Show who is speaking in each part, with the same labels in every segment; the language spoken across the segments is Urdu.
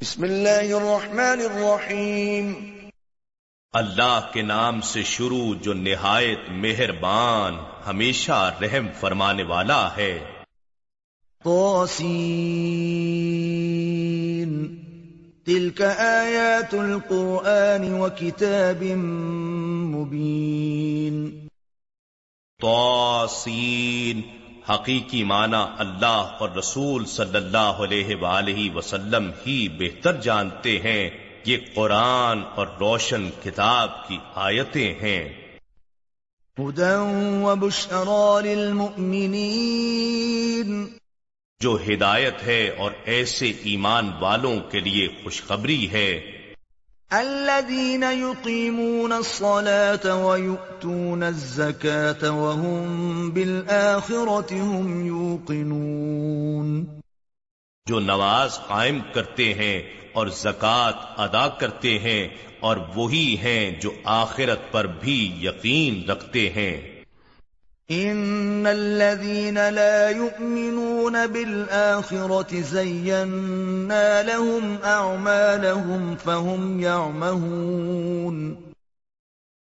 Speaker 1: بسم اللہ الرحمن الرحیم اللہ کے نام سے شروع جو نہایت مہربان ہمیشہ رحم فرمانے والا ہے
Speaker 2: توسین القرآن و کتاب مبین
Speaker 1: توسین حقیقی معنی اللہ اور رسول صلی اللہ علیہ وآلہ وسلم ہی بہتر جانتے ہیں یہ قرآن اور روشن کتاب کی آیتیں ہیں جو ہدایت ہے اور ایسے ایمان والوں کے لیے خوشخبری ہے
Speaker 2: ويؤتون الزكاة وهم بالآخرة هم يوقنون
Speaker 1: جو نواز قائم کرتے ہیں اور زکوٰۃ ادا کرتے ہیں اور وہی ہیں جو آخرت پر بھی یقین رکھتے ہیں ان الذين لا يؤمنون زينا لهم اعمالهم فهم يعمهون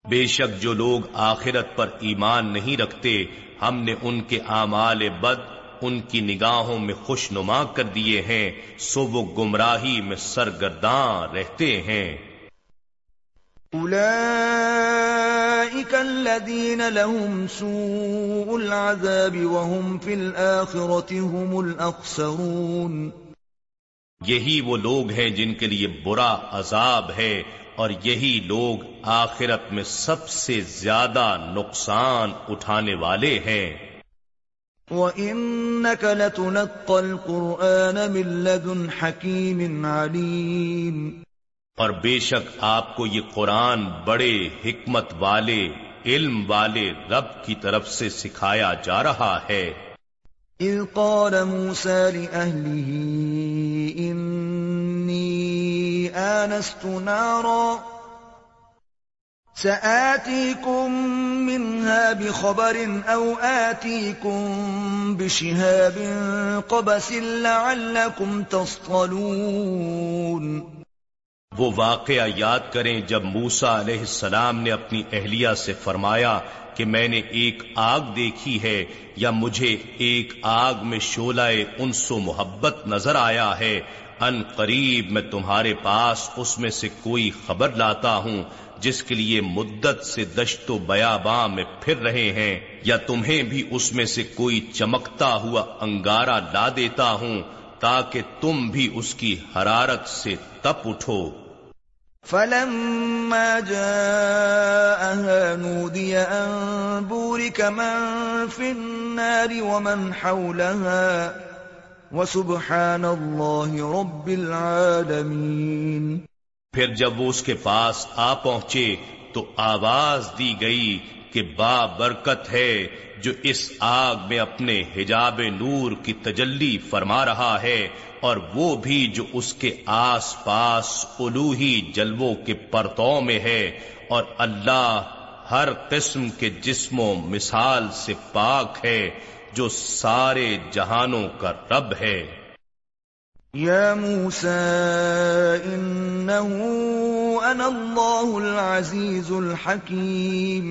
Speaker 1: بے شک جو لوگ آخرت پر ایمان نہیں رکھتے ہم نے ان کے اعمال بد ان کی نگاہوں میں خوش نما کر دیے ہیں سو وہ گمراہی میں سرگرداں رہتے ہیں
Speaker 2: أولئك الذين لهم سوء العذاب
Speaker 1: وهم في الآخرة هم الأخسرون یہی وہ لوگ ہیں جن کے لیے برا عذاب ہے اور یہی لوگ آخرت میں سب سے زیادہ نقصان اٹھانے والے ہیں
Speaker 2: وَإِنَّكَ لَتُنَقَّ الْقُرْآنَ مِن لَدُنْ حَكِيمٍ عَلِيمٍ
Speaker 1: اور بے شک آپ کو یہ قرآن بڑے حکمت والے علم والے رب کی طرف سے سکھایا جا رہا ہے اِذْ قَالَ مُوسَى
Speaker 2: لِأَهْلِهِ إِنِّي آنَسْتُ نَارًا سَآتِيكُم مِّنْهَا بِخَبَرٍ أَوْ آتِيكُم بِشِهَابٍ قَبَسٍ لَعَلَّكُمْ تَصْطَلُونَ
Speaker 1: وہ واقعہ یاد کریں جب موسا علیہ السلام نے اپنی اہلیہ سے فرمایا کہ میں نے ایک آگ دیکھی ہے یا مجھے ایک آگ میں شولہ ان سو محبت نظر آیا ہے ان قریب میں تمہارے پاس اس میں سے کوئی خبر لاتا ہوں جس کے لیے مدت سے دشت و بیاباں میں پھر رہے ہیں یا تمہیں بھی اس میں سے کوئی چمکتا ہوا انگارا لا دیتا ہوں تاکہ تم بھی اس کی حرارت سے تپ اٹھو فلما
Speaker 2: جاءها نودي أن بورك من في النار ومن حولها وسبحان الله رب العالمين
Speaker 1: پھر جب وہ اس کے پاس آ پہنچے تو آواز دی گئی کہ با برکت ہے جو اس آگ میں اپنے حجاب نور کی تجلی فرما رہا ہے اور وہ بھی جو اس کے آس پاس الوہی جلووں کے پرتوں میں ہے اور اللہ ہر قسم کے جسم و مثال سے پاک ہے جو سارے جہانوں کا رب ہے
Speaker 2: اللہ العزیز الحکیم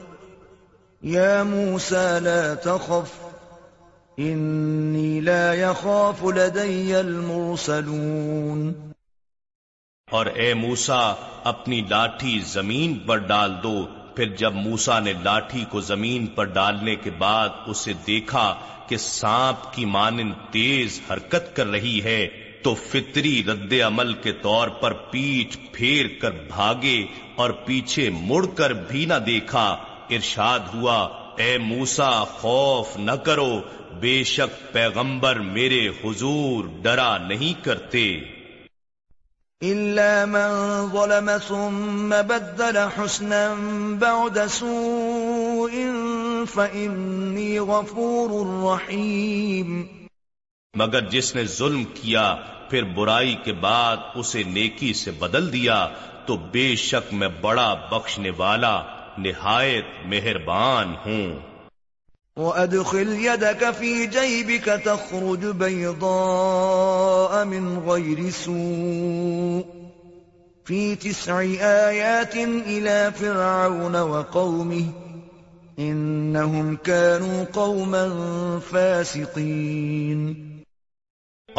Speaker 1: يا موسى لا لا تخف إني يخاف لدي المرسلون اور اے موسا اپنی لاٹھی زمین پر ڈال دو پھر جب موسا نے لاٹھی کو زمین پر ڈالنے کے بعد اسے دیکھا کہ سانپ کی مانند تیز حرکت کر رہی ہے تو فطری رد عمل کے طور پر پیٹ پھیر کر بھاگے اور پیچھے مڑ کر بھی نہ دیکھا ارشاد ہوا اے موسا خوف نہ کرو بے شک پیغمبر میرے حضور ڈرا نہیں کرتے إلا من ظلم ثم بدل
Speaker 2: حسنا بعد سوء فإني غفور رحيم
Speaker 1: مگر جس نے ظلم کیا پھر برائی کے بعد اسے نیکی سے بدل دیا تو بے شک میں بڑا بخشنے والا نہایت مہربان ہوں
Speaker 2: وَأَدْخِلْ يَدَكَ فِي جَيْبِكَ تَخْرُجْ بَيْضَاءَ مِنْ غَيْرِ سُوءٍ فِي تِسْعِ آيَاتٍ إِلَى فِرْعَوْنَ وَقَوْمِهِ إِنَّهُمْ كَانُوا قَوْمًا فَاسِقِينَ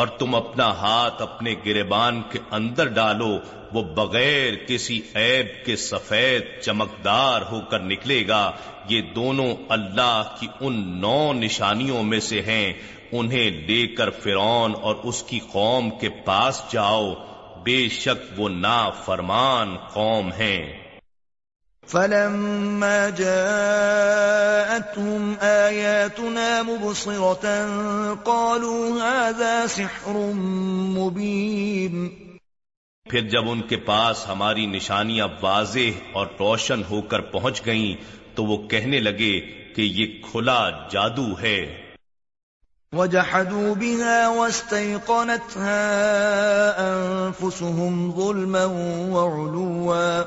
Speaker 2: اور
Speaker 1: تم اپنا ہاتھ اپنے گریبان کے اندر ڈالو وہ بغیر کسی عیب کے سفید چمکدار ہو کر نکلے گا یہ دونوں اللہ کی ان نو نشانیوں میں سے ہیں انہیں لے کر فرعون اور اس کی قوم کے پاس جاؤ بے شک وہ نا فرمان قوم ہے پھر جب ان کے پاس ہماری نشانیاں واضح اور روشن ہو کر پہنچ گئیں تو وہ کہنے لگے کہ یہ کھلا جادو ہے
Speaker 2: وجحدوا بها واستيقنتها انفسهم ظلما وعلوا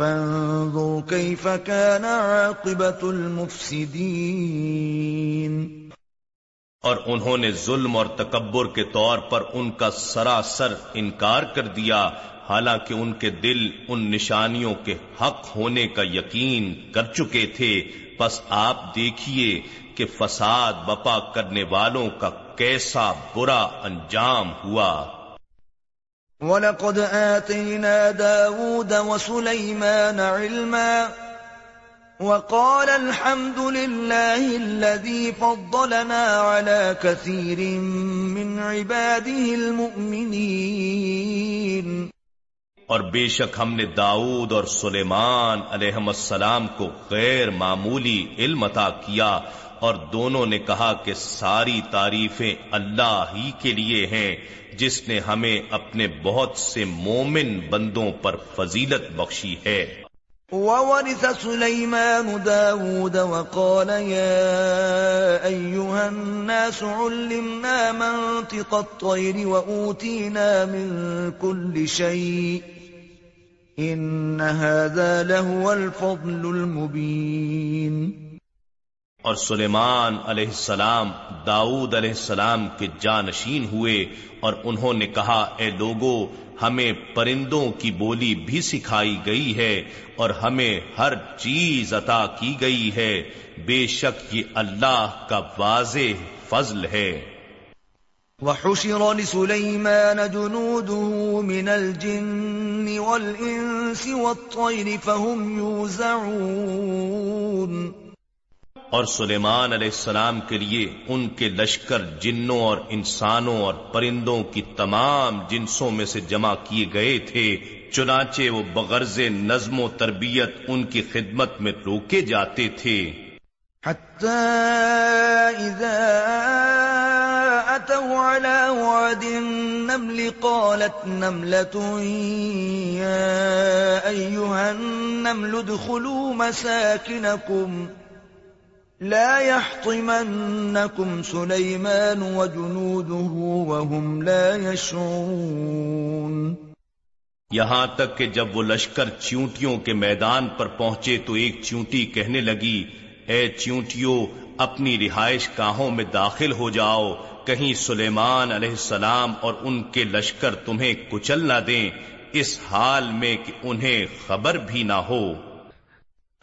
Speaker 2: فانظر كيف كان فکر المفسدين
Speaker 1: اور انہوں نے ظلم اور تکبر کے طور پر ان کا سراسر انکار کر دیا حالانکہ ان کے دل ان نشانیوں کے حق ہونے کا یقین کر چکے تھے بس آپ دیکھیے کہ فساد بپا کرنے والوں کا کیسا برا انجام ہوا
Speaker 2: وَلَقَدْ دَاوُودَ وَسُلَيْمَانَ عِلْمًا وقال الحمد لله الذي
Speaker 1: فضلنا على كثير من عباده المؤمنين اور بے شک ہم نے داود اور سلیمان علیہ السلام کو غیر معمولی علم عطا کیا اور دونوں نے کہا کہ ساری تعریفیں اللہ ہی کے لیے ہیں جس نے ہمیں اپنے بہت سے مومن بندوں پر فضیلت بخشی ہے
Speaker 2: وورث سليمان داود وقال يا أيها الناس علمنا منطق الطير وأوتينا من كل شيء إن هذا
Speaker 1: لهو الفضل المبين اور سلیمان علیہ السلام داؤد علیہ السلام کے جانشین ہوئے اور انہوں نے کہا اے لوگوں ہمیں پرندوں کی بولی بھی سکھائی گئی ہے اور ہمیں ہر چیز عطا کی گئی ہے بے شک یہ اللہ کا واضح فضل ہے وحشر لسليمان جنوده من الجن والإنس والطير فهم يوزعون اور سلیمان علیہ السلام کے لیے ان کے لشکر جنوں اور انسانوں اور پرندوں کی تمام جنسوں میں سے جمع کیے گئے تھے چنانچہ وہ بغرض نظم و تربیت ان کی خدمت میں روکے جاتے تھے لا لا يحطمنكم سليمان وجنوده وهم يشعرون یہاں تک کہ جب وہ لشکر چیونٹیوں کے میدان پر پہنچے تو ایک چیونٹی کہنے لگی اے چیونٹیوں اپنی رہائش میں داخل ہو جاؤ کہیں سلیمان علیہ السلام اور ان کے لشکر تمہیں کچل نہ دیں اس حال میں کہ انہیں خبر بھی نہ ہو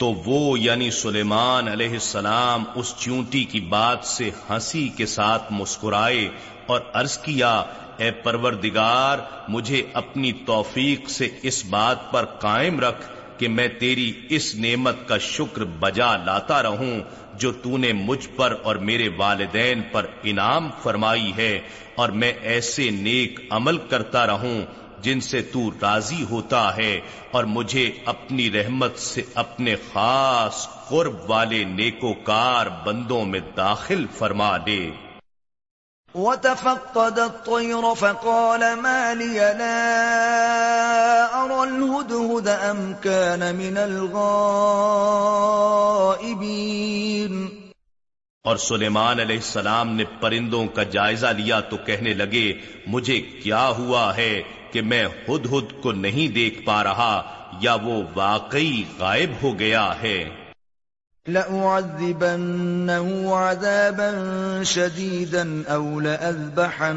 Speaker 1: تو وہ یعنی سلیمان علیہ السلام اس چونٹی کی بات سے ہنسی کے ساتھ مسکرائے اور عرض کیا اے پروردگار مجھے اپنی توفیق سے اس بات پر قائم رکھ کہ میں تیری اس نعمت کا شکر بجا لاتا رہوں جو تو نے مجھ پر اور میرے والدین پر انعام فرمائی ہے اور میں ایسے نیک عمل کرتا رہوں جن سے تو راضی ہوتا ہے اور مجھے اپنی رحمت سے اپنے خاص قرب والے نیکو کار بندوں میں داخل فرما دے
Speaker 2: كان من الغائبين
Speaker 1: اور سلیمان علیہ السلام نے پرندوں کا جائزہ لیا تو کہنے لگے مجھے کیا ہوا ہے کہ میں ہد ہد کو نہیں دیکھ پا رہا یا وہ واقعی غائب ہو گیا ہے
Speaker 2: لنواد شدید اولا البہ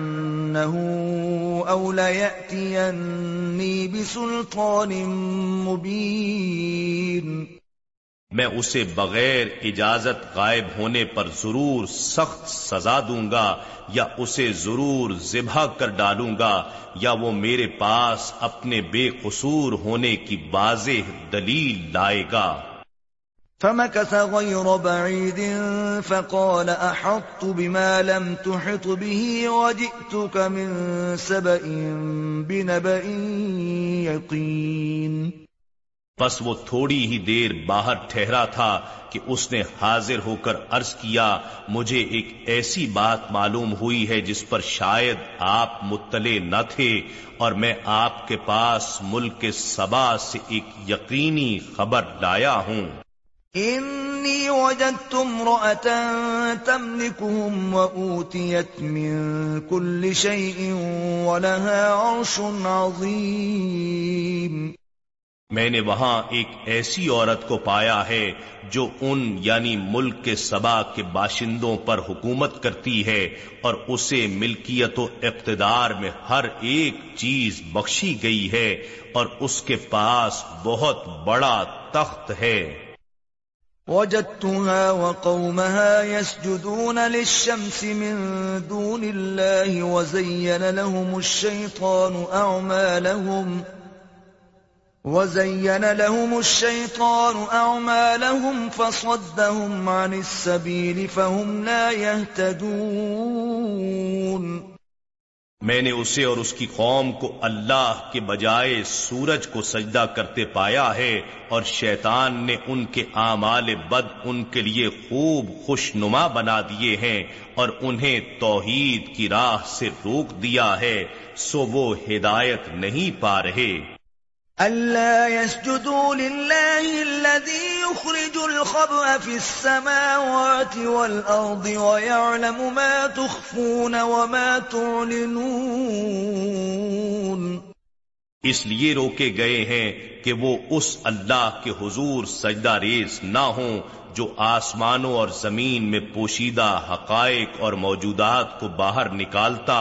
Speaker 2: نہ
Speaker 1: میں اسے بغیر اجازت غائب ہونے پر ضرور سخت سزا دوں گا یا اسے ضرور ذبح کر ڈالوں گا یا وہ میرے پاس اپنے بے قصور ہونے کی واضح دلیل لائے گا فمكث غير بعيد فقال أحطت بما لم تحط به وجئتك من سبأ بنبأ يقين بس وہ تھوڑی ہی دیر باہر ٹھہرا تھا کہ اس نے حاضر ہو کر عرض کیا مجھے ایک ایسی بات معلوم ہوئی ہے جس پر شاید آپ مطلع نہ تھے اور میں آپ کے پاس ملک کے سبا سے ایک یقینی خبر لایا ہوں وجدت
Speaker 2: امرأة من عرش عظيم
Speaker 1: میں نے وہاں ایک ایسی عورت کو پایا ہے جو ان یعنی ملک کے سبا کے باشندوں پر حکومت کرتی ہے اور اسے ملکیت و اقتدار میں ہر ایک چیز بخشی گئی ہے اور اس کے پاس بہت بڑا تخت ہے وجدتها وقومها
Speaker 2: يسجدون للشمس من دون الله وزين لهم الشيطان أعمالهم
Speaker 1: میں نے اسے اور اس کی قوم کو اللہ کے بجائے سورج کو سجدہ کرتے پایا ہے اور شیطان نے ان کے آمال بد ان کے لیے خوب خوش نما بنا دیے ہیں اور انہیں توحید کی راہ سے روک دیا ہے سو وہ ہدایت نہیں پا رہے
Speaker 2: اللہ يسجدوا للہ الذي يخرج الخبع في السماوات والأرض ويعلم ما
Speaker 1: تخفون وما تعلنون اس لیے روکے گئے ہیں کہ وہ اس اللہ کے حضور سجدہ ریز نہ ہوں جو آسمانوں اور زمین میں پوشیدہ حقائق اور موجودات کو باہر نکالتا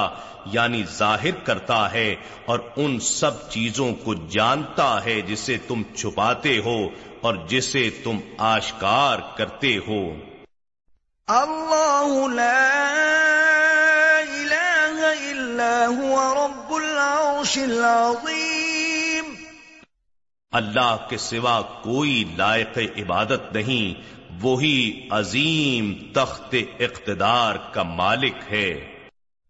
Speaker 1: یعنی ظاہر کرتا ہے اور ان سب چیزوں کو جانتا ہے جسے تم چھپاتے ہو اور جسے تم آشکار کرتے ہو اللہ اللہ لا
Speaker 2: الہ الا رب العرش العظیم
Speaker 1: کے سوا کوئی لائق عبادت نہیں وہی عظیم تخت اقتدار کا مالک ہے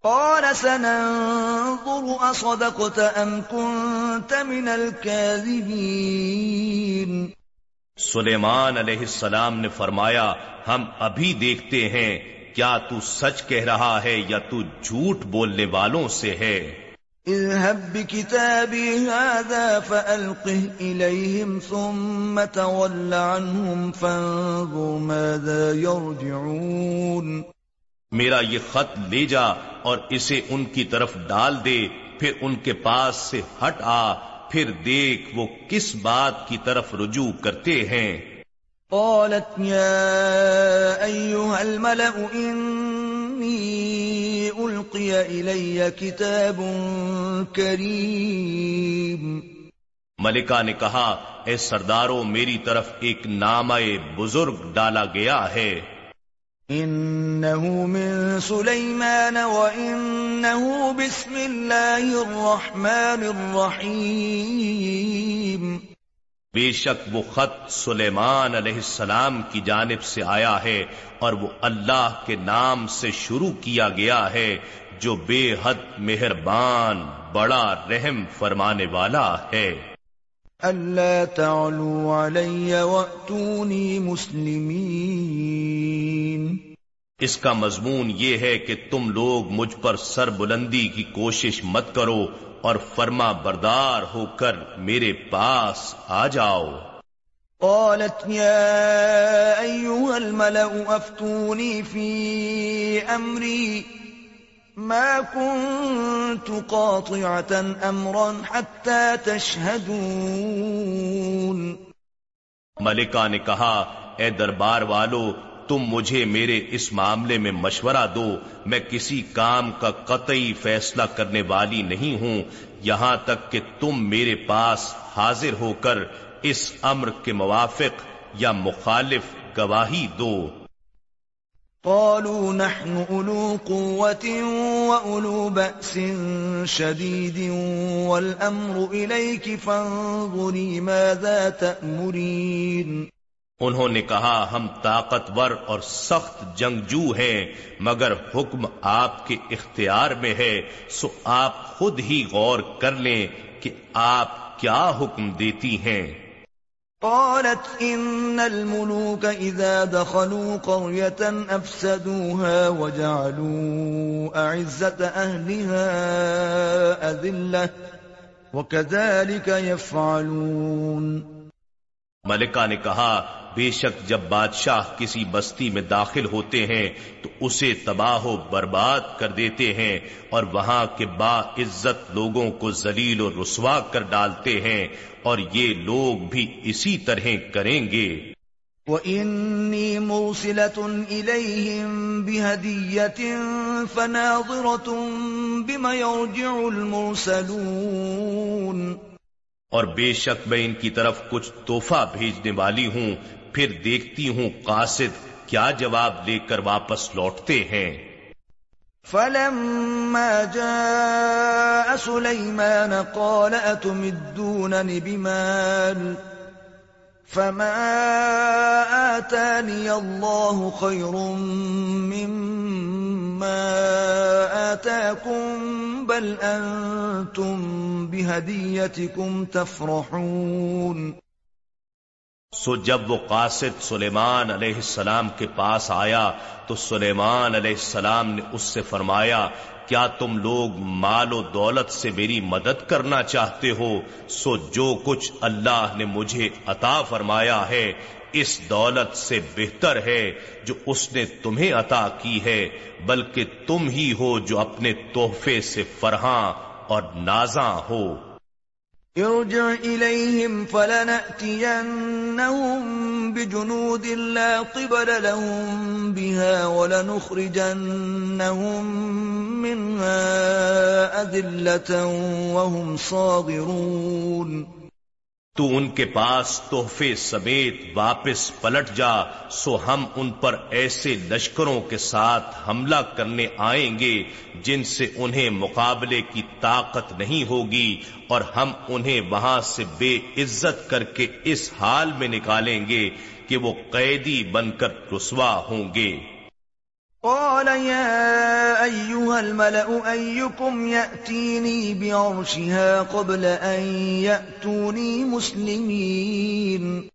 Speaker 1: قال سننظر
Speaker 2: أصدقت أم كنت من الكاذبين
Speaker 1: سلیمان علیہ السلام نے فرمایا ہم ابھی دیکھتے ہیں کیا تو سچ کہہ رہا ہے یا تو جھوٹ بولنے والوں سے ہے
Speaker 2: اذهب بكتابي هذا فألقه إليهم ثم تول عنهم فانظر
Speaker 1: ماذا يرجعون میرا یہ خط لے جا اور اسے ان کی طرف ڈال دے پھر ان کے پاس سے ہٹ آ پھر دیکھ وہ کس بات کی طرف رجوع کرتے ہیں قالت
Speaker 2: كتاب كريم
Speaker 1: ملکہ نے کہا اے سرداروں میری طرف ایک نامہ بزرگ ڈالا گیا ہے إِنَّهُ مِنْ سُلَيْمَانَ وَإِنَّهُ بِسْمِ اللَّهِ الرَّحْمَنِ الرَّحِيمِ بے شک وہ خط سلیمان علیہ السلام کی جانب سے آیا ہے اور وہ اللہ کے نام سے شروع کیا گیا ہے جو بے حد مہربان بڑا رحم فرمانے والا ہے
Speaker 2: اللہ علي علیہ مسلمين
Speaker 1: اس کا مضمون یہ ہے کہ تم لوگ مجھ پر سر بلندی کی کوشش مت کرو اور فرما بردار ہو کر میرے پاس آ جاؤ
Speaker 2: الملع افتونی فی امری ملکہ
Speaker 1: نے کہا اے دربار والو تم مجھے میرے اس معاملے میں مشورہ دو میں کسی کام کا قطعی فیصلہ کرنے والی نہیں ہوں یہاں تک کہ تم میرے پاس حاضر ہو کر اس امر کے موافق یا مخالف گواہی دو قالوا نحن أولو قوة وأولو بأس شديد والأمر إليك فانظري ماذا تأمرين انہوں نے کہا ہم طاقتور اور سخت جنگجو ہیں مگر حکم آپ کے اختیار میں ہے سو آپ خود ہی غور کر لیں کہ آپ کیا حکم دیتی ہیں
Speaker 2: قالت إن الملوك إذا دخلوا قرية أفسدوها وجعلوا أعزة أهلها أذلة وكذلك يفعلون
Speaker 1: ملکہ نے کہا بے شک جب بادشاہ کسی بستی میں داخل ہوتے ہیں تو اسے تباہ و برباد کر دیتے ہیں اور وہاں کے با عزت لوگوں کو ذلیل و رسوا کر ڈالتے ہیں اور یہ لوگ بھی اسی طرح کریں گے
Speaker 2: وَإِنِّي إِلَيْهِمْ بِهَدِيَّةٍ فَنَاظِرَةٌ بِمَ يَرْجِعُ الْمُرْسَلُونَ
Speaker 1: اور بے شک میں ان کی طرف کچھ تحفہ بھیجنے والی ہوں پھر دیکھتی ہوں قاصد کیا جواب لے کر واپس لوٹتے ہیں
Speaker 2: فلما جاء سليمان قال أتمدونني بمال فما آتاني الله خير مما آتاكم بل أنتم بهديتكم تفرحون
Speaker 1: سو جب وہ قاصد سلیمان علیہ السلام کے پاس آیا تو سلیمان علیہ السلام نے اس سے فرمایا کیا تم لوگ مال و دولت سے میری مدد کرنا چاہتے ہو سو جو کچھ اللہ نے مجھے عطا فرمایا ہے اس دولت سے بہتر ہے جو اس نے تمہیں عطا کی ہے بلکہ تم ہی ہو جو اپنے تحفے سے فرہاں اور نازاں ہو
Speaker 2: ارجع إليهم فلنأتينهم بجنود لا قبل لهم بها ولنخرجنهم منها أذلة وهم صاغرون
Speaker 1: تو ان کے پاس تحفے سمیت واپس پلٹ جا سو ہم ان پر ایسے لشکروں کے ساتھ حملہ کرنے آئیں گے جن سے انہیں مقابلے کی طاقت نہیں ہوگی اور ہم انہیں وہاں سے بے عزت کر کے اس حال میں نکالیں گے کہ وہ قیدی بن کر رسوا ہوں گے قال يا
Speaker 2: أيها الملأ أيكم يأتيني بعرشها قبل أن يأتوني مسلمين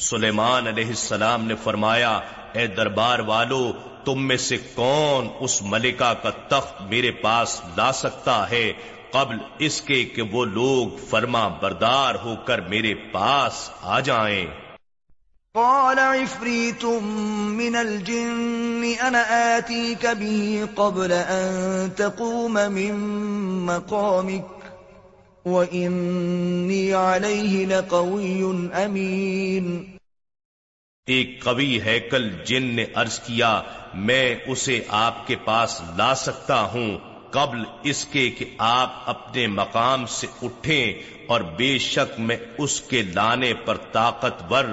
Speaker 1: سلیمان علیہ السلام نے فرمایا اے دربار والو تم میں سے کون اس ملکہ کا تخت میرے پاس لا سکتا ہے قبل اس کے کہ وہ لوگ فرما بردار ہو کر میرے پاس آ جائیں قال عفريت
Speaker 2: من الجن أنا آتيك به قبل أن تقوم من مقامك وإني عليه
Speaker 1: لقوي أمين ایک قوی ہے کل جن نے عرض کیا میں اسے آپ کے پاس لا سکتا ہوں قبل اس کے کہ آپ اپنے مقام سے اٹھیں اور بے شک میں اس کے لانے پر طاقتور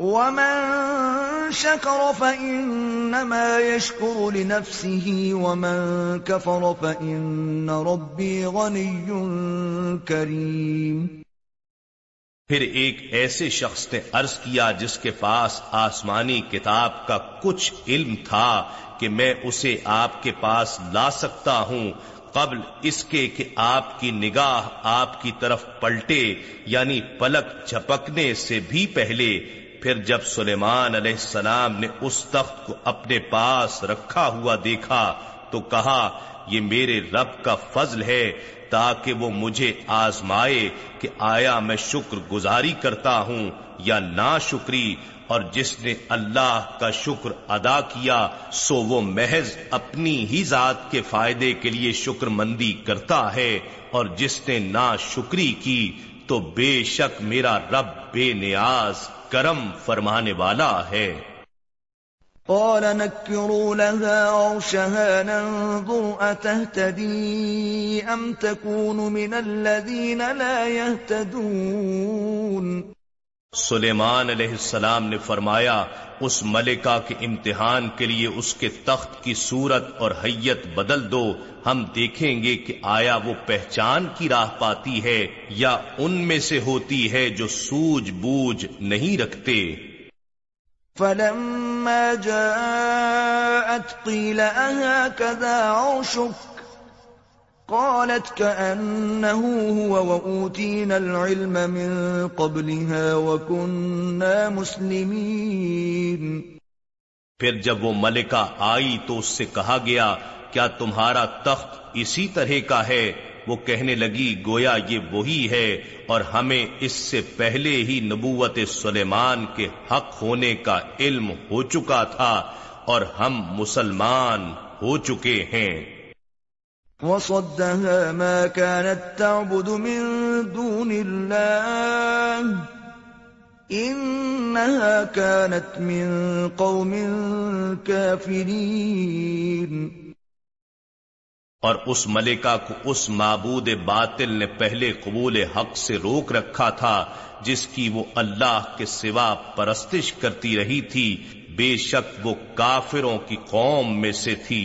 Speaker 2: ومن شكر فإنما يشكر لنفسه ومن كفر فإن ربي غني كريم پھر
Speaker 1: ایک ایسے شخص نے عرض کیا جس کے پاس آسمانی کتاب کا کچھ علم تھا کہ میں اسے آپ کے پاس لا سکتا ہوں قبل اس کے کہ آپ کی نگاہ آپ کی طرف پلٹے یعنی پلک جھپکنے سے بھی پہلے پھر جب سلیمان علیہ السلام نے اس تخت کو اپنے پاس رکھا ہوا دیکھا تو کہا یہ میرے رب کا فضل ہے تاکہ وہ مجھے آزمائے کہ آیا میں شکر گزاری کرتا ہوں یا نا شکری اور جس نے اللہ کا شکر ادا کیا سو وہ محض اپنی ہی ذات کے فائدے کے لیے شکر مندی کرتا ہے اور جس نے نا شکری کی تو بے شک میرا رب بے نیاز کرم فرمانے والا ہے
Speaker 2: قال نكروا لها عرشها ننظر أتهتدي أم تكون من الذين لا يهتدون
Speaker 1: سلیمان علیہ السلام نے فرمایا اس ملکہ کے امتحان کے لیے اس کے تخت کی صورت اور حیت بدل دو ہم دیکھیں گے کہ آیا وہ پہچان کی راہ پاتی ہے یا ان میں سے ہوتی ہے جو سوج بوجھ نہیں رکھتے فلما جاءت قیل قالت كأنه هو وأوتينا العلم من قبلها وكنا مسلمين پھر جب وہ ملکہ آئی تو اس سے کہا گیا کیا تمہارا تخت اسی طرح کا ہے وہ کہنے لگی گویا یہ وہی ہے اور ہمیں اس سے پہلے ہی نبوت سلیمان کے حق ہونے کا علم ہو چکا تھا اور ہم مسلمان ہو چکے ہیں وصدها ما كانت كانت تعبد من من دون الله
Speaker 2: إنها قوم كافرين
Speaker 1: اور اس ملکہ کو اس معبود باطل نے پہلے قبول حق سے روک رکھا تھا جس کی وہ اللہ کے سوا پرستش کرتی رہی تھی بے شک وہ کافروں کی قوم میں سے تھی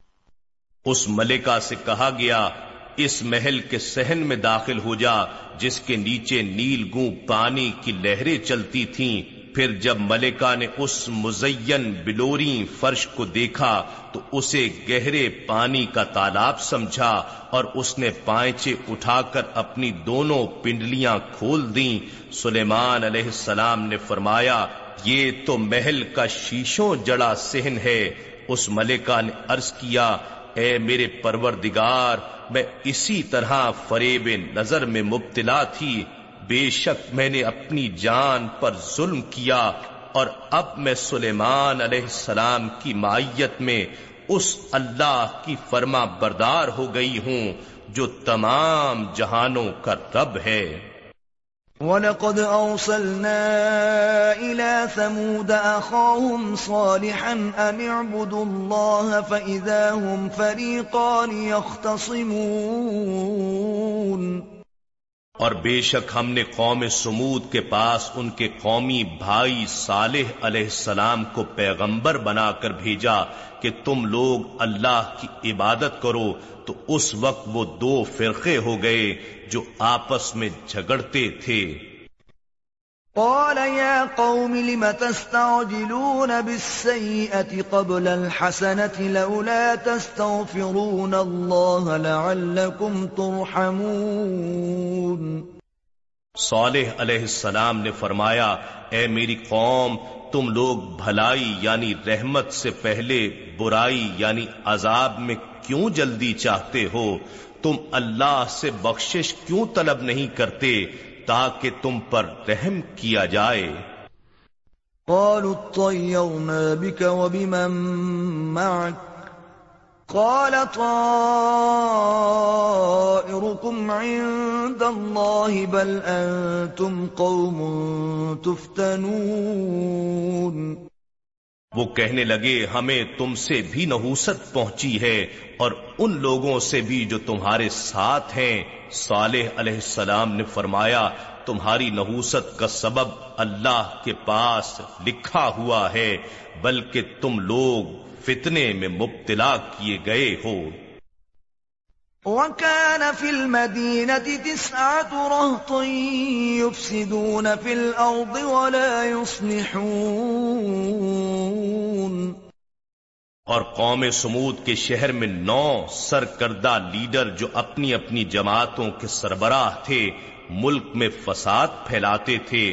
Speaker 1: اس ملکہ سے کہا گیا اس محل کے سہن میں داخل ہو جا جس کے نیچے نیل گوں پانی کی لہریں چلتی تھیں پھر جب ملکہ نے اس مزین بلوری فرش کو دیکھا تو اسے گہرے پانی کا تالاب سمجھا اور اس نے پائچے اٹھا کر اپنی دونوں پنڈلیاں کھول دیں سلیمان علیہ السلام نے فرمایا یہ تو محل کا شیشوں جڑا سہن ہے اس ملکہ نے عرض کیا اے میرے پروردگار میں اسی طرح فریب نظر میں مبتلا تھی بے شک میں نے اپنی جان پر ظلم کیا اور اب میں سلیمان علیہ السلام کی مائیت میں اس اللہ کی فرما بردار ہو گئی ہوں جو تمام جہانوں کا رب ہے
Speaker 2: وَلَقَدْ أَوْصَلْنَا إِلَى ثَمُودَ أَخَاهُمْ صَالِحًا أَنِ اعْبُدُوا اللَّهَ فَإِذَا هُمْ فَرِيقَانِ يَخْتَصِمُونَ
Speaker 1: اور بے شک ہم نے قوم سمود کے پاس ان کے قومی بھائی صالح علیہ السلام کو پیغمبر بنا کر بھیجا کہ تم لوگ اللہ کی عبادت کرو تو اس وقت وہ دو فرقے ہو گئے جو آپس میں جھگڑتے تھے قال يا قوم لم
Speaker 2: تستعجلون بالسيئة قبل الحسنة لولا تستغفرون الله لعلكم ترحمون صالح علیہ
Speaker 1: السلام نے فرمایا اے میری قوم تم لوگ بھلائی یعنی رحمت سے پہلے برائی یعنی عذاب میں کیوں جلدی چاہتے ہو تم اللہ سے بخشش کیوں طلب نہیں کرتے تاکہ تم پر رحم کیا جائے
Speaker 2: قالوا اطيرنا بك وبمن معك قال طائركم عند الله بل انتم قوم تفتنون
Speaker 1: وہ کہنے لگے ہمیں تم سے بھی نحوست پہنچی ہے اور ان لوگوں سے بھی جو تمہارے ساتھ ہیں صالح علیہ السلام نے فرمایا تمہاری نحوست کا سبب اللہ کے پاس لکھا ہوا ہے بلکہ تم لوگ فتنے میں مبتلا کیے گئے ہو وكان في المدينة تسعة رهط يفسدون في الأرض ولا يصلحون اور قوم سمود کے شہر میں نو سرکردہ لیڈر جو اپنی اپنی جماعتوں کے سربراہ تھے ملک میں فساد پھیلاتے تھے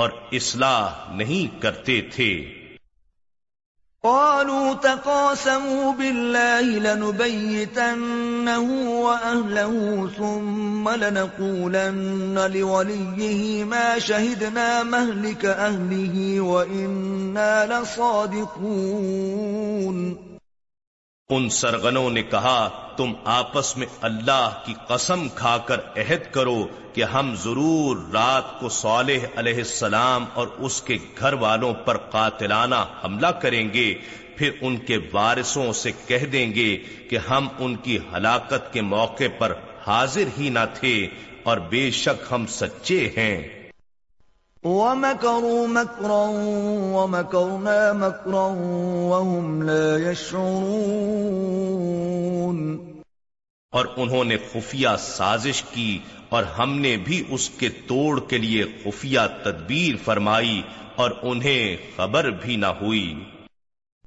Speaker 1: اور اصلاح نہیں کرتے تھے
Speaker 2: قالوا تقاسموا بالله لنبيتنه وأهله ثم لنقولن لوليه ما شهدنا مهلك أهله وإنا لصادقون
Speaker 1: ان سرغنوں نے کہا تم آپس میں اللہ کی قسم کھا کر عہد کرو کہ ہم ضرور رات کو صالح علیہ السلام اور اس کے گھر والوں پر قاتلانہ حملہ کریں گے پھر ان کے وارثوں سے کہہ دیں گے کہ ہم ان کی ہلاکت کے موقع پر حاضر ہی نہ تھے اور بے شک ہم سچے ہیں
Speaker 2: مکو مکر مکرو
Speaker 1: اور انہوں نے خفیہ سازش کی اور ہم نے بھی اس کے توڑ کے لیے خفیہ تدبیر فرمائی اور انہیں خبر بھی نہ ہوئی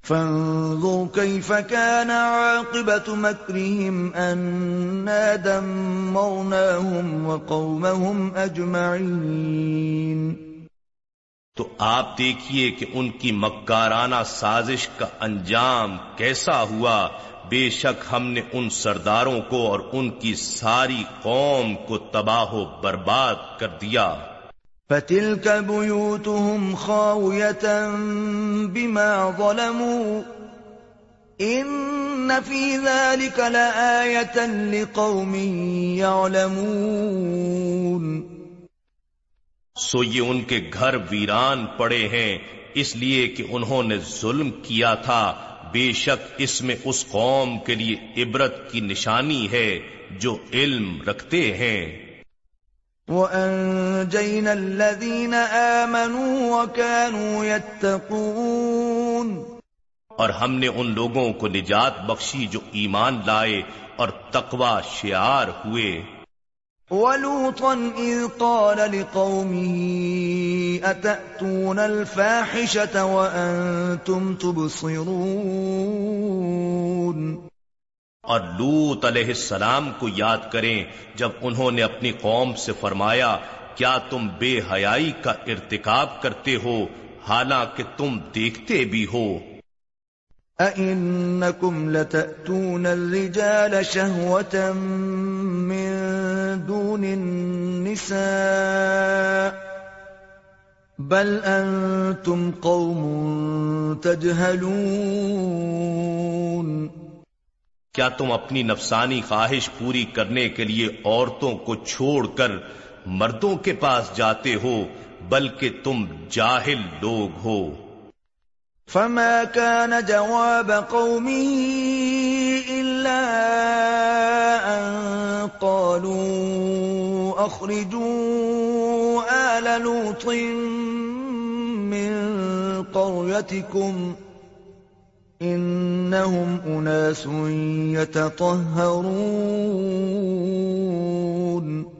Speaker 2: فانظر كيف كان عاقبة مكرهم أنا دمرناهم وقومهم أجمعين
Speaker 1: تو آپ دیکھیے کہ ان کی مکارانہ سازش کا انجام کیسا ہوا بے شک ہم نے ان سرداروں کو اور ان کی ساری قوم کو تباہ و برباد کر دیا
Speaker 2: فَتِلْكَ بُيُوتُهُمْ خَاوِيَةً بِمَا ظَلَمُوا بیما فِي ذَلِكَ لَآيَةً لِقَوْمٍ يَعْلَمُونَ
Speaker 1: سو یہ ان کے گھر ویران پڑے ہیں اس لیے کہ انہوں نے ظلم کیا تھا بے شک اس میں اس قوم کے لیے عبرت کی نشانی ہے جو علم رکھتے ہیں الَّذِينَ آمَنُوا
Speaker 2: وَكَانُوا يَتَّقُونَ
Speaker 1: اور ہم نے ان لوگوں کو نجات بخشی جو ایمان لائے اور تقوی شعار ہوئے وَلُوطًا إِذْ قَالَ لِقَوْمِهِ أَتَأْتُونَ الْفَاحِشَةَ وَأَنْتُمْ تُبْصِرُونَ اور لوت علیہ السلام کو یاد کریں جب انہوں نے اپنی قوم سے فرمایا کیا تم بے حیائی کا ارتکاب کرتے ہو حالانکہ تم دیکھتے بھی ہو
Speaker 2: أَإِنَّكُمْ لَتَأْتُونَ الرِّجَالَ شَهْوَةً دون النساء بل انتم قوم تجهلون
Speaker 1: کیا تم اپنی نفسانی خواہش پوری کرنے کے لیے عورتوں کو چھوڑ کر مردوں کے پاس جاتے ہو بلکہ تم جاہل لوگ ہو
Speaker 2: فما كان جواب قومه إلا أن قالوا أخرجوا آل لوط من قريتكم إنهم أناس
Speaker 1: يتطهرون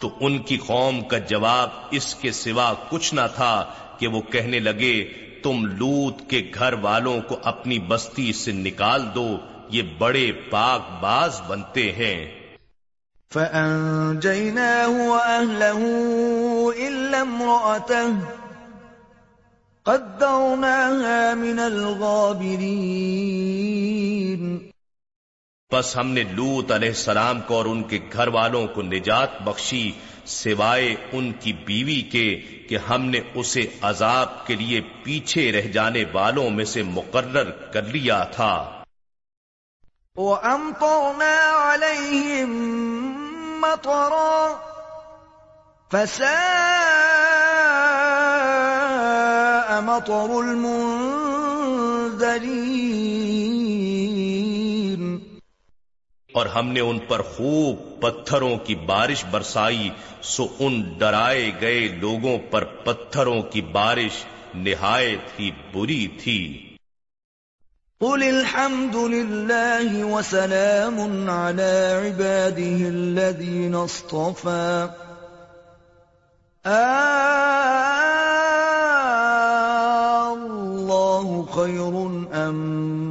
Speaker 1: تو ان کی قوم کا جواب اس کے سوا کچھ نہ تھا کہ وہ کہنے لگے تم لوت کے گھر والوں کو اپنی بستی سے نکال دو یہ بڑے پاک باز بنتے ہیں
Speaker 2: پس
Speaker 1: ہم نے لوت علیہ السلام کو اور ان کے گھر والوں کو نجات بخشی سوائے ان کی بیوی کے کہ ہم نے اسے عذاب کے لیے پیچھے رہ جانے والوں میں سے مقرر کر لیا تھا
Speaker 2: وَأَمْطَرْنَا عَلَيْهِمْ مَطَرًا فَسَاءَ مَطَرُ پور
Speaker 1: اور ہم نے ان پر خوب پتھروں کی بارش برسائی سو ان ڈرائے گئے لوگوں پر پتھروں کی بارش نہایت ہی بری تھی قل الحمد للہ
Speaker 2: وسلام عباده اللہ خیر امن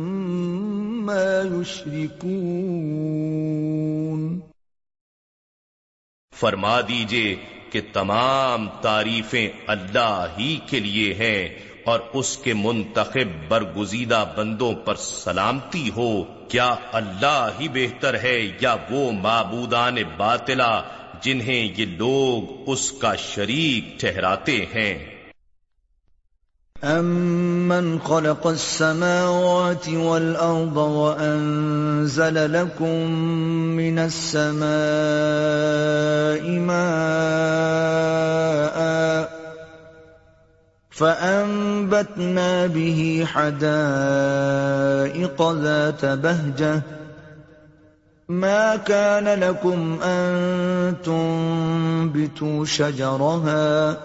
Speaker 2: فرما
Speaker 1: دیجئے کہ تمام تعریفیں اللہ ہی کے لیے ہیں اور اس کے منتخب برگزیدہ بندوں پر سلامتی ہو کیا اللہ ہی بہتر ہے یا وہ معبودان باطلا جنہیں یہ لوگ اس کا شریک ٹھہراتے ہیں
Speaker 2: أَمَّنْ خَلَقَ السَّمَاوَاتِ وَالْأَرْضَ وَأَنزَلَ لَكُم مِّنَ السَّمَاءِ مَاءً فَأَنبَتْنَا بِهِ حَدَائِقَ ذَاتَ بَهْجَةٍ مَا كَانَ لَكُمْ أَن تُنبِتُوا شَجَرَهَا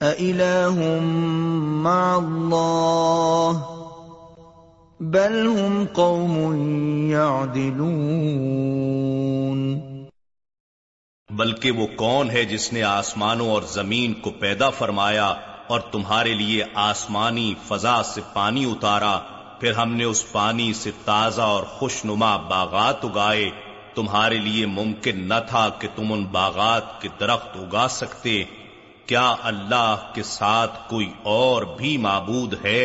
Speaker 2: بلکہ
Speaker 1: وہ کون ہے جس نے آسمانوں اور زمین کو پیدا فرمایا اور تمہارے لیے آسمانی فضا سے پانی اتارا پھر ہم نے اس پانی سے تازہ اور خوش نما باغات اگائے تمہارے لیے ممکن نہ تھا کہ تم ان باغات کے درخت اگا سکتے کیا اللہ کے ساتھ کوئی اور بھی معبود ہے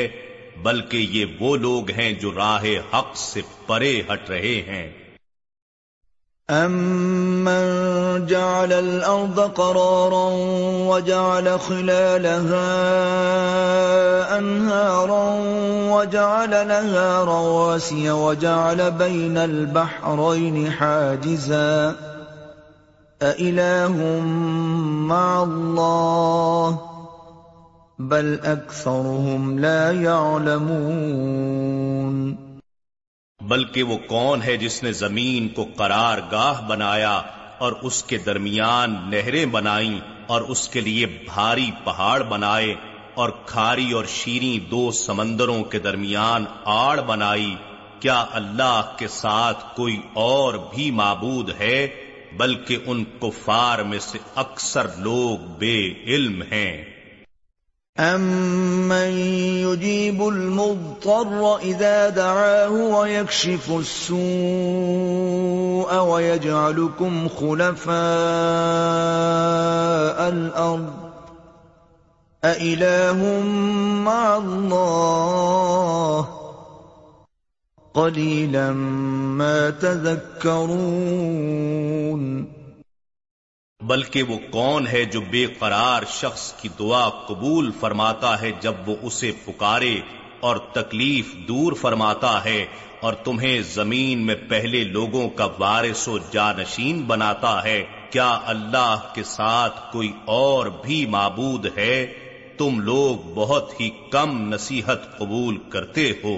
Speaker 1: بلکہ یہ وہ لوگ ہیں جو راہ حق سے پرے ہٹ رہے ہیں
Speaker 2: أَمَّنْ جَعَلَ الْأَرْضَ قَرَارًا وَجَعَلَ خِلَالَهَا أَنْهَارًا وَجَعَلَ لَهَا رَوَاسِيَ وَجَعَلَ بَيْنَ الْبَحْرَيْنِ حَاجِزًا لَا يَعْلَمُونَ
Speaker 1: بلکہ وہ کون ہے جس نے زمین کو قرار گاہ بنایا اور اس کے درمیان نہریں بنائیں اور اس کے لیے بھاری پہاڑ بنائے اور کھاری اور شیریں دو سمندروں کے درمیان آڑ بنائی کیا اللہ کے ساتھ کوئی اور بھی معبود ہے بلکہ ان کفار میں سے اکثر لوگ بے علم ہیں
Speaker 2: ایم میں جیب الم ادا شیفوں اوالو کم خلف الم امو ما تذكرون
Speaker 1: بلکہ وہ کون ہے جو بے قرار شخص کی دعا قبول فرماتا ہے جب وہ اسے پکارے اور تکلیف دور فرماتا ہے اور تمہیں زمین میں پہلے لوگوں کا وارث و جانشین بناتا ہے کیا اللہ کے ساتھ کوئی اور بھی معبود ہے تم لوگ بہت ہی کم نصیحت قبول کرتے ہو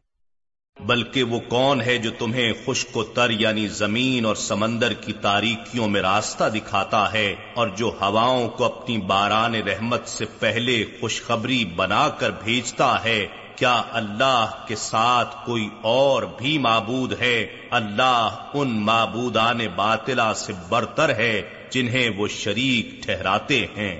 Speaker 1: بلکہ وہ کون ہے جو تمہیں خوش کو تر یعنی زمین اور سمندر کی تاریکیوں میں راستہ دکھاتا ہے اور جو ہواؤں کو اپنی باران رحمت سے پہلے خوشخبری بنا کر بھیجتا ہے کیا اللہ کے ساتھ کوئی اور بھی معبود ہے اللہ ان معبودان باطلا سے برتر ہے جنہیں وہ شریک ٹھہراتے ہیں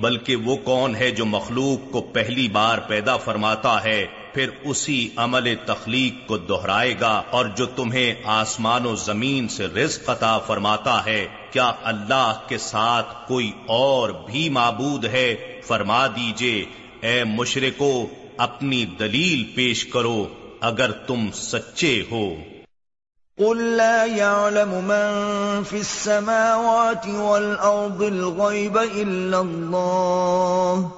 Speaker 1: بلکہ وہ کون ہے جو مخلوق کو پہلی بار پیدا فرماتا ہے پھر اسی عمل تخلیق کو دہرائے گا اور جو تمہیں آسمان و زمین سے رزق عطا فرماتا ہے کیا اللہ کے ساتھ کوئی اور بھی معبود ہے فرما دیجئے اے مشرکو اپنی دلیل پیش کرو اگر تم سچے ہو قل لا يعلم من في السماوات والأرض الغيب إلا الله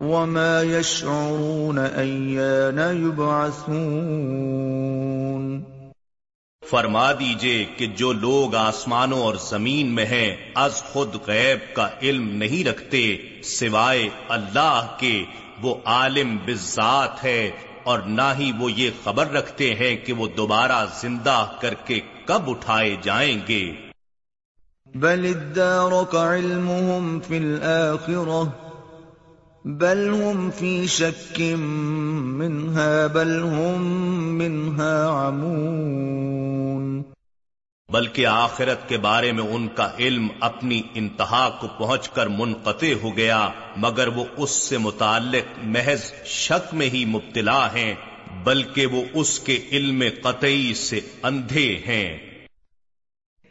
Speaker 1: وما يشعرون أيان يبعثون فرما دیجئے کہ جو لوگ آسمانوں اور زمین میں ہیں از خود غیب کا علم نہیں رکھتے سوائے اللہ کے وہ عالم بذات ہے اور نہ ہی وہ یہ خبر رکھتے ہیں کہ وہ دوبارہ زندہ کر کے کب اٹھائے جائیں گے
Speaker 2: بل کا علمهم فل ارو بل هم فی شکیم منها بل هم منها عمون
Speaker 1: بلکہ آخرت کے بارے میں ان کا علم اپنی انتہا کو پہنچ کر منقطع ہو گیا مگر وہ اس سے متعلق محض شک میں ہی مبتلا ہیں بلکہ وہ اس کے علم قطعی سے اندھے ہیں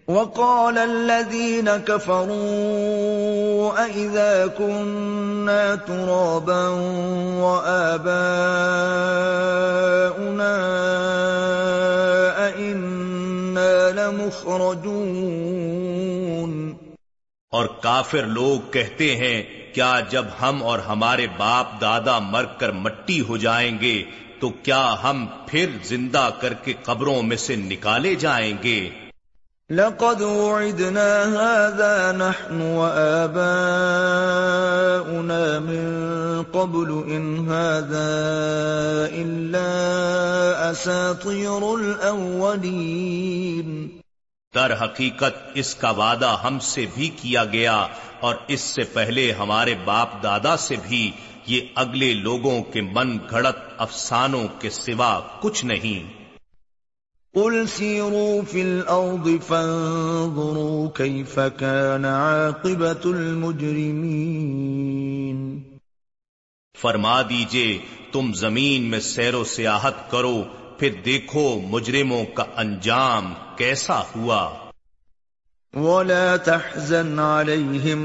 Speaker 2: وقال الذين كفروا كنا ترابا وآباؤنا
Speaker 1: لمخرجون اور کافر لوگ کہتے ہیں کیا جب ہم اور ہمارے باپ دادا مر کر مٹی ہو جائیں گے تو کیا ہم پھر زندہ کر کے قبروں میں سے نکالے جائیں گے
Speaker 2: لقد وعدنا هذا هذا نحن وآباؤنا من قبل إن إلا
Speaker 1: أساطير الأولين در حقیقت اس کا وعدہ ہم سے بھی کیا گیا اور اس سے پہلے ہمارے باپ دادا سے بھی یہ اگلے لوگوں کے من گھڑت افسانوں کے سوا کچھ نہیں قل
Speaker 2: سیروا فی الارض فانظروا کیف کان عاقبت المجرمین
Speaker 1: فرما دیجئے تم زمین میں سیر و سیاحت کرو پھر دیکھو مجرموں کا انجام کیسا ہوا
Speaker 2: ولا ولا تحزن عليهم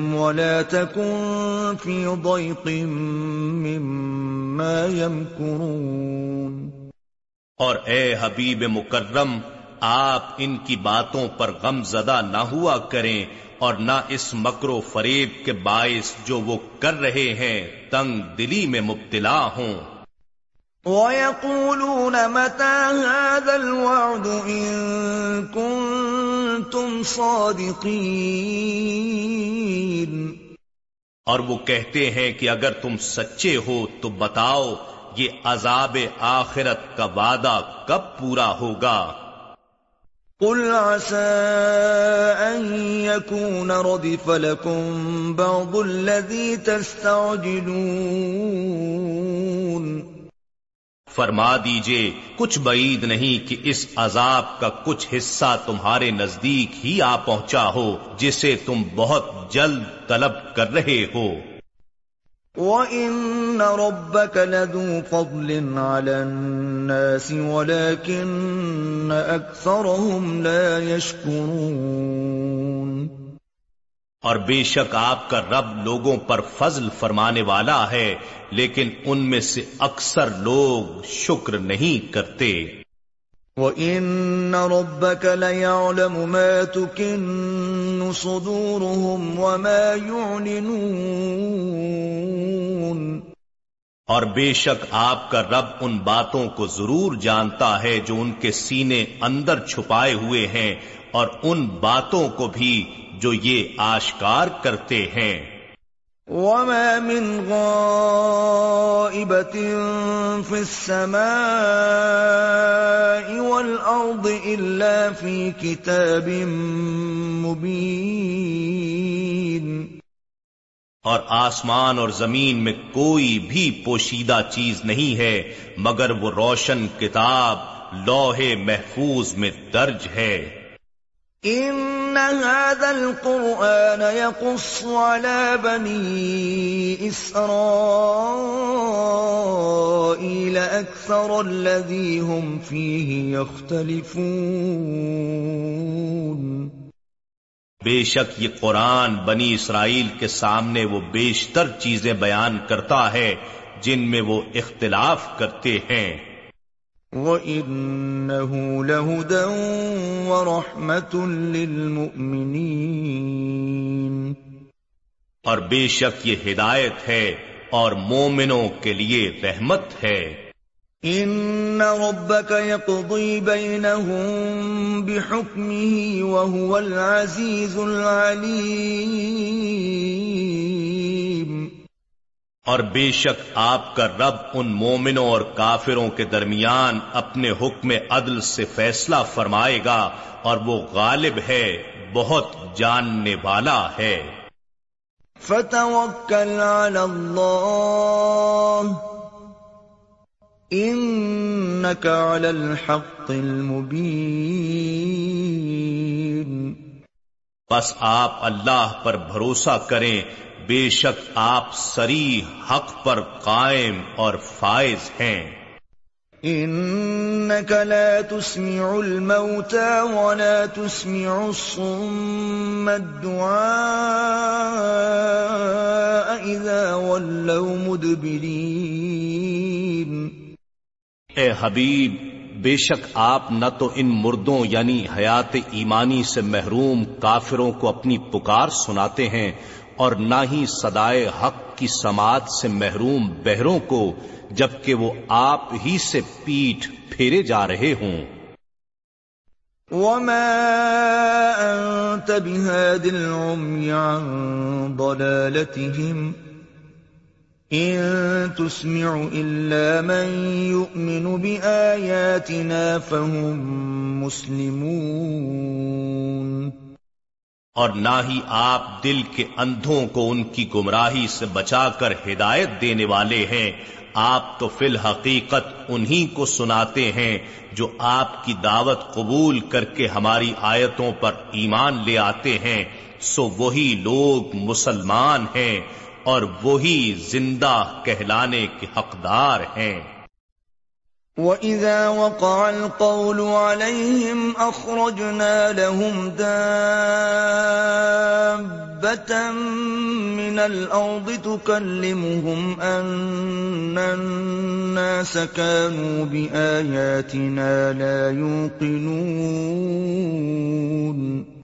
Speaker 2: تكن في ضيق مما يمكرون
Speaker 1: اور اے حبیب مکرم آپ ان کی باتوں پر غم زدہ نہ ہوا کریں اور نہ اس مکر و فریب کے باعث جو وہ کر رہے ہیں تنگ دلی میں مبتلا ہوں وَيَقُولُونَ هَذَا
Speaker 2: الْوَعْدُ إِن كُنتُمْ صَادِقِينَ
Speaker 1: اور وہ کہتے ہیں کہ اگر تم سچے ہو تو بتاؤ یہ عذاب آخرت کا وعدہ کب پورا ہوگا قل
Speaker 2: ردف بعض الذي تستعجلون
Speaker 1: فرما دیجئے کچھ بعید نہیں کہ اس عذاب کا کچھ حصہ تمہارے نزدیک ہی آ پہنچا ہو جسے تم بہت جلد طلب کر رہے ہو
Speaker 2: وَإِنَّ رَبَّكَ لَذُو فَضْلٍ عَلَى النَّاسِ وَلَكِنَّ أَكْثَرَهُمْ لَا يَشْكُرُونَ
Speaker 1: اور بے شک آپ کا رب لوگوں پر فضل فرمانے والا ہے لیکن ان میں سے اکثر لوگ شکر نہیں کرتے
Speaker 2: وَإِنَّ رَبَّكَ لَيَعْلَمُ مَا تُكِنُّ صُدُورُهُمْ وَمَا يُعْلِنُونَ
Speaker 1: اور بے شک آپ کا رب ان باتوں کو ضرور جانتا ہے جو ان کے سینے اندر چھپائے ہوئے ہیں اور ان باتوں کو بھی جو یہ آشکار کرتے ہیں وما من غائبة في السماء والأرض إلا في كتاب مبين اور آسمان اور زمین میں کوئی بھی پوشیدہ چیز نہیں ہے مگر وہ روشن کتاب لوہے محفوظ میں درج ہے
Speaker 2: ان هذا القرآن يقص بني کو سوال الذي هم فيه يختلفون
Speaker 1: بے شک یہ قرآن بنی اسرائیل کے سامنے وہ بیشتر چیزیں بیان کرتا ہے جن میں وہ اختلاف کرتے ہیں
Speaker 2: وَإِنَّهُ لَهُدًا وَرَحْمَةٌ
Speaker 1: اور بے شک یہ ہدایت ہے اور مومنوں کے لیے رحمت ہے ان ربك يقضي بينهم بحكمه وهو العزيز العليم اور بے شک آپ کا رب ان مومنوں اور کافروں کے درمیان اپنے حکم عدل سے فیصلہ فرمائے گا اور وہ غالب ہے بہت جاننے والا ہے
Speaker 2: فَتَوَكَّلْ عَلَى اللَّهِ نقل الحق علم
Speaker 1: بس آپ اللہ پر بھروسہ کریں بے شک آپ سری حق پر قائم اور فائز ہیں
Speaker 2: انك لا تسمع تسمع الموتى ولا الصم الدعاء اذا ولوا مدبرين
Speaker 1: اے حبیب بے شک آپ نہ تو ان مردوں یعنی حیات ایمانی سے محروم کافروں کو اپنی پکار سناتے ہیں اور نہ ہی صدائے حق کی سماعت سے محروم بہروں کو جبکہ وہ آپ ہی سے پیٹھ پھیرے جا رہے ہوں
Speaker 2: أَنتَ بِهَادِ الْعُمْيَ میاں ضَلَالَتِهِمْ تسمع من يؤمن
Speaker 1: بآياتنا فهم مسلمون اور نہ ہی آپ دل کے اندھوں کو ان کی گمراہی سے بچا کر ہدایت دینے والے ہیں آپ تو فی الحقیقت انہی کو سناتے ہیں جو آپ کی دعوت قبول کر کے ہماری آیتوں پر ایمان لے آتے ہیں سو وہی لوگ مسلمان ہیں اور وہی زندہ کہلانے کے حقدار ہیں
Speaker 2: وَإِذَا وَقَعَ الْقَوْلُ عَلَيْهِمْ أَخْرَجْنَا لَهُمْ دَابَّةً مِنَ الْأَرْضِ تُكَلِّمُهُمْ أَنَّ النَّاسَ كَانُوا بِآيَاتِنَا لَا يُوقِنُونَ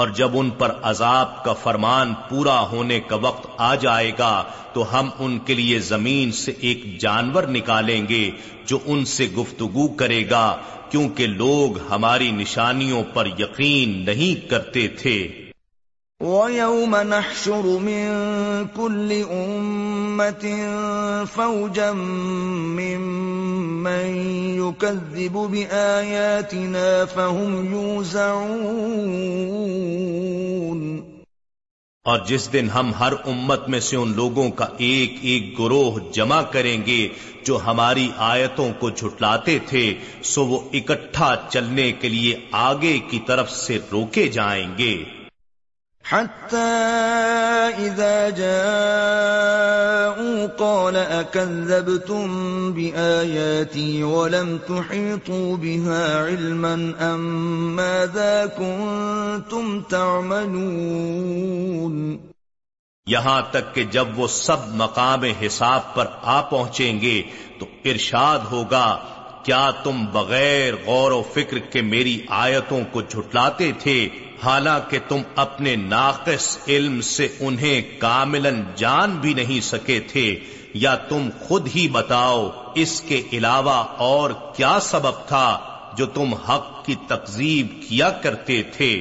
Speaker 1: اور جب ان پر عذاب کا فرمان پورا ہونے کا وقت آ جائے گا تو ہم ان کے لیے زمین سے ایک جانور نکالیں گے جو ان سے گفتگو کرے گا کیونکہ لوگ ہماری نشانیوں پر یقین نہیں کرتے تھے
Speaker 2: وَيَوْمَ نَحْشُرُ مِن كُلِّ أُمَّةٍ فَوْجًا مِن مَن يُكَذِّبُ بِآيَاتِنَا فَهُمْ يُوزَعُونَ
Speaker 1: اور جس دن ہم ہر امت میں سے ان لوگوں کا ایک ایک گروہ جمع کریں گے جو ہماری آیتوں کو جھٹلاتے تھے سو وہ اکٹھا چلنے کے لیے آگے کی طرف سے روکے جائیں گے جب
Speaker 2: تم بھی آیتی
Speaker 1: یہاں تک کہ جب وہ سب مقام حساب پر آ پہنچیں گے تو ارشاد ہوگا کیا تم بغیر غور و فکر کے میری آیتوں کو جھٹلاتے تھے حالانکہ تم اپنے ناقص علم سے انہیں کاملاً جان بھی نہیں سکے تھے یا تم خود ہی بتاؤ اس کے علاوہ اور کیا سبب تھا جو تم حق کی تقزیب کیا کرتے تھے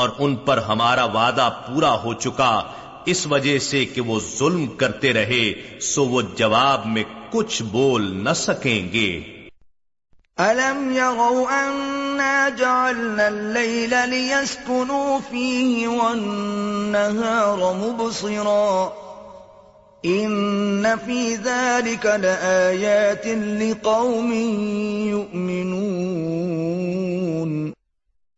Speaker 1: اور ان پر ہمارا وعدہ پورا ہو چکا اس وجہ سے کہ وہ ظلم کرتے رہے سو وہ جواب میں کچھ بول نہ سکیں گے
Speaker 2: الم یغو اننا جعلنا اللیل لیسکنو فیہ والنہار مبصرا ان فی ذالک
Speaker 1: لآیات لقوم یؤمنون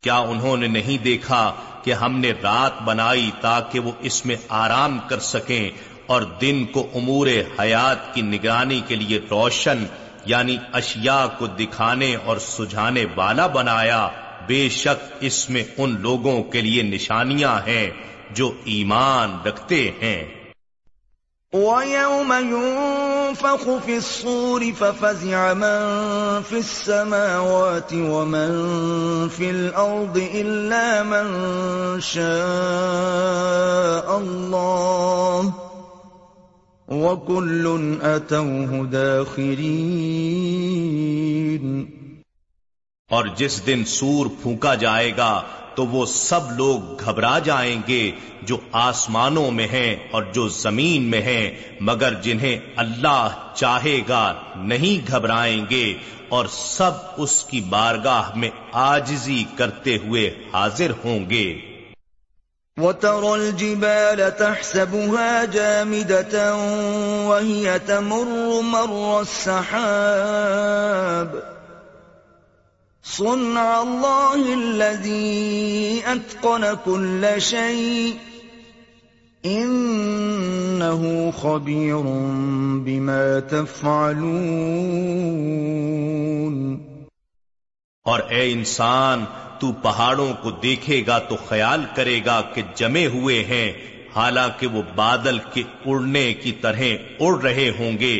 Speaker 1: کیا انہوں نے نہیں دیکھا کہ ہم نے رات بنائی تاکہ وہ اس میں آرام کر سکیں اور دن کو امور حیات کی نگرانی کے لیے روشن یعنی اشیاء کو دکھانے اور سجھانے والا بنایا بے شک اس میں ان لوگوں کے لیے نشانیاں ہیں جو ایمان رکھتے ہیں
Speaker 2: وَيَوْمَ يُنفَخُ فِي الصُّورِ فَفَزِعَ مَن فِي السَّمَاوَاتِ وَمَن فِي الْأَرْضِ إِلَّا مَن شَاءَ اللَّهُ وَكُلٌّ أَتَوْهُ دَاخِرِينَ
Speaker 1: اور جس دن سور پھونکا جائے گا تو وہ سب لوگ گھبرا جائیں گے جو آسمانوں میں ہیں اور جو زمین میں ہیں مگر جنہیں اللہ چاہے گا نہیں گھبرائیں گے اور سب اس کی بارگاہ میں آجزی کرتے ہوئے حاضر ہوں گے
Speaker 2: الجبال تحسبها جامدة وهي تمر مر السحاب سن كل شيء إنه خبير بما تفعلون
Speaker 1: اور اے انسان تو پہاڑوں کو دیکھے گا تو خیال کرے گا کہ جمے ہوئے ہیں حالانکہ وہ بادل کے اڑنے کی طرح اڑ رہے ہوں گے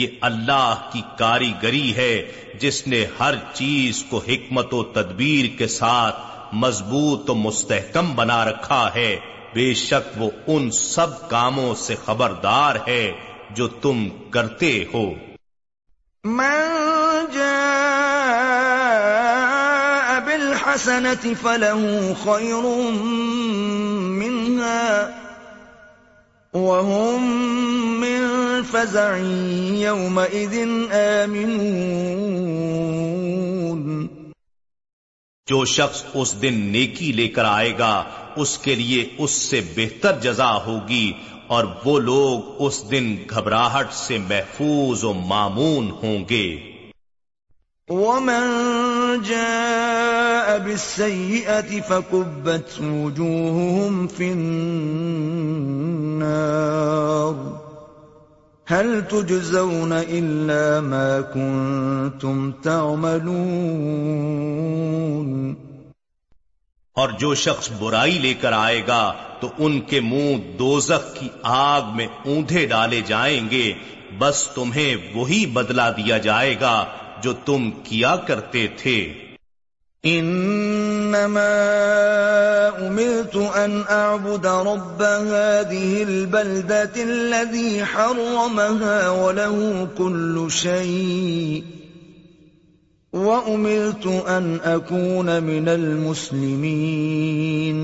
Speaker 1: یہ اللہ کی کاریگری ہے جس نے ہر چیز کو حکمت و تدبیر کے ساتھ مضبوط و مستحکم بنا رکھا ہے بے شک وہ ان سب کاموں سے خبردار ہے جو تم کرتے ہو من
Speaker 2: جاء منها آمنون
Speaker 1: جو شخص اس دن نیکی لے کر آئے گا اس کے لیے اس سے بہتر جزا ہوگی اور وہ لوگ اس دن گھبراہٹ سے محفوظ و معمون ہوں گے
Speaker 2: ومن جاء بالسيئة فكبت وجوههم في النار هل تجزون إلا ما كنتم تعملون
Speaker 1: اور جو شخص برائی لے کر آئے گا تو ان کے منہ دوزخ کی آگ میں اوندھے ڈالے جائیں گے بس تمہیں وہی بدلہ دیا جائے گا جو تم کیا کرتے تھے انما
Speaker 2: امرت ان اعبد رب هذه البلدة الذي حرمها وله كل شيء وامرت ان اكون من المسلمين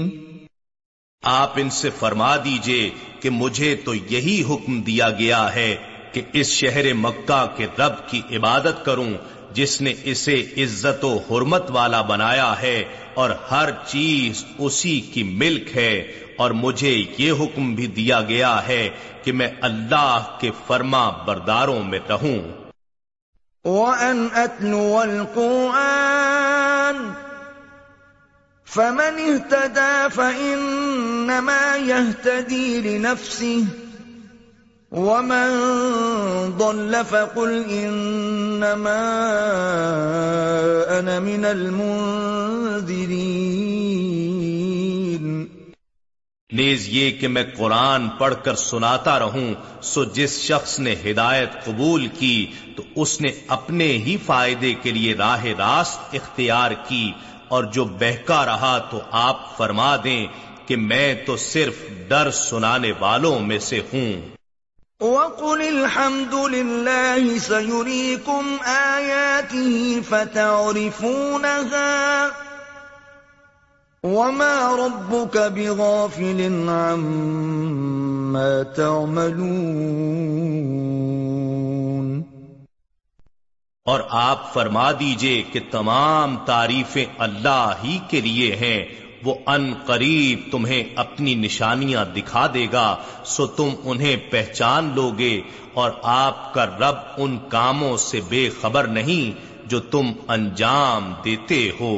Speaker 1: آپ ان سے فرما دیجئے کہ مجھے تو یہی حکم دیا گیا ہے کہ اس شہر مکہ کے رب کی عبادت کروں جس نے اسے عزت و حرمت والا بنایا ہے اور ہر چیز اسی کی ملک ہے اور مجھے یہ حکم بھی دیا گیا ہے کہ میں اللہ کے فرما برداروں میں رہوں وَأَنْ أَتْلُوَ الْقُرْآنَ فَمَنِ اهْتَدَى
Speaker 2: فَإِنَّمَا يَهْتَدِي لِنَفْسِهِ نیز
Speaker 1: یہ کہ میں قرآن پڑھ کر سناتا رہوں سو جس شخص نے ہدایت قبول کی تو اس نے اپنے ہی فائدے کے لیے راہ راست اختیار کی اور جو بہکا رہا تو آپ فرما دیں کہ میں تو صرف ڈر سنانے والوں میں سے ہوں
Speaker 2: وَقُلِ الْحَمْدُ لِلَّهِ سَيُرِيكُمْ آيَاتِهِ فَتَعْرِفُونَهَا وَمَا رَبُّكَ بِغَافِلٍ عَمَّا
Speaker 1: تَعْمَلُونَ اور آپ فرما دیجئے کہ تمام تعریفیں اللہ ہی کے لیے ہیں وہ ان قریب تمہیں اپنی نشانیاں دکھا دے گا سو تم انہیں پہچان گے اور آپ کا رب ان کاموں سے بے خبر نہیں جو تم انجام دیتے ہو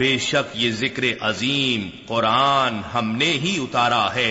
Speaker 1: بے شک یہ ذکر عظیم قرآن ہم نے ہی اتارا ہے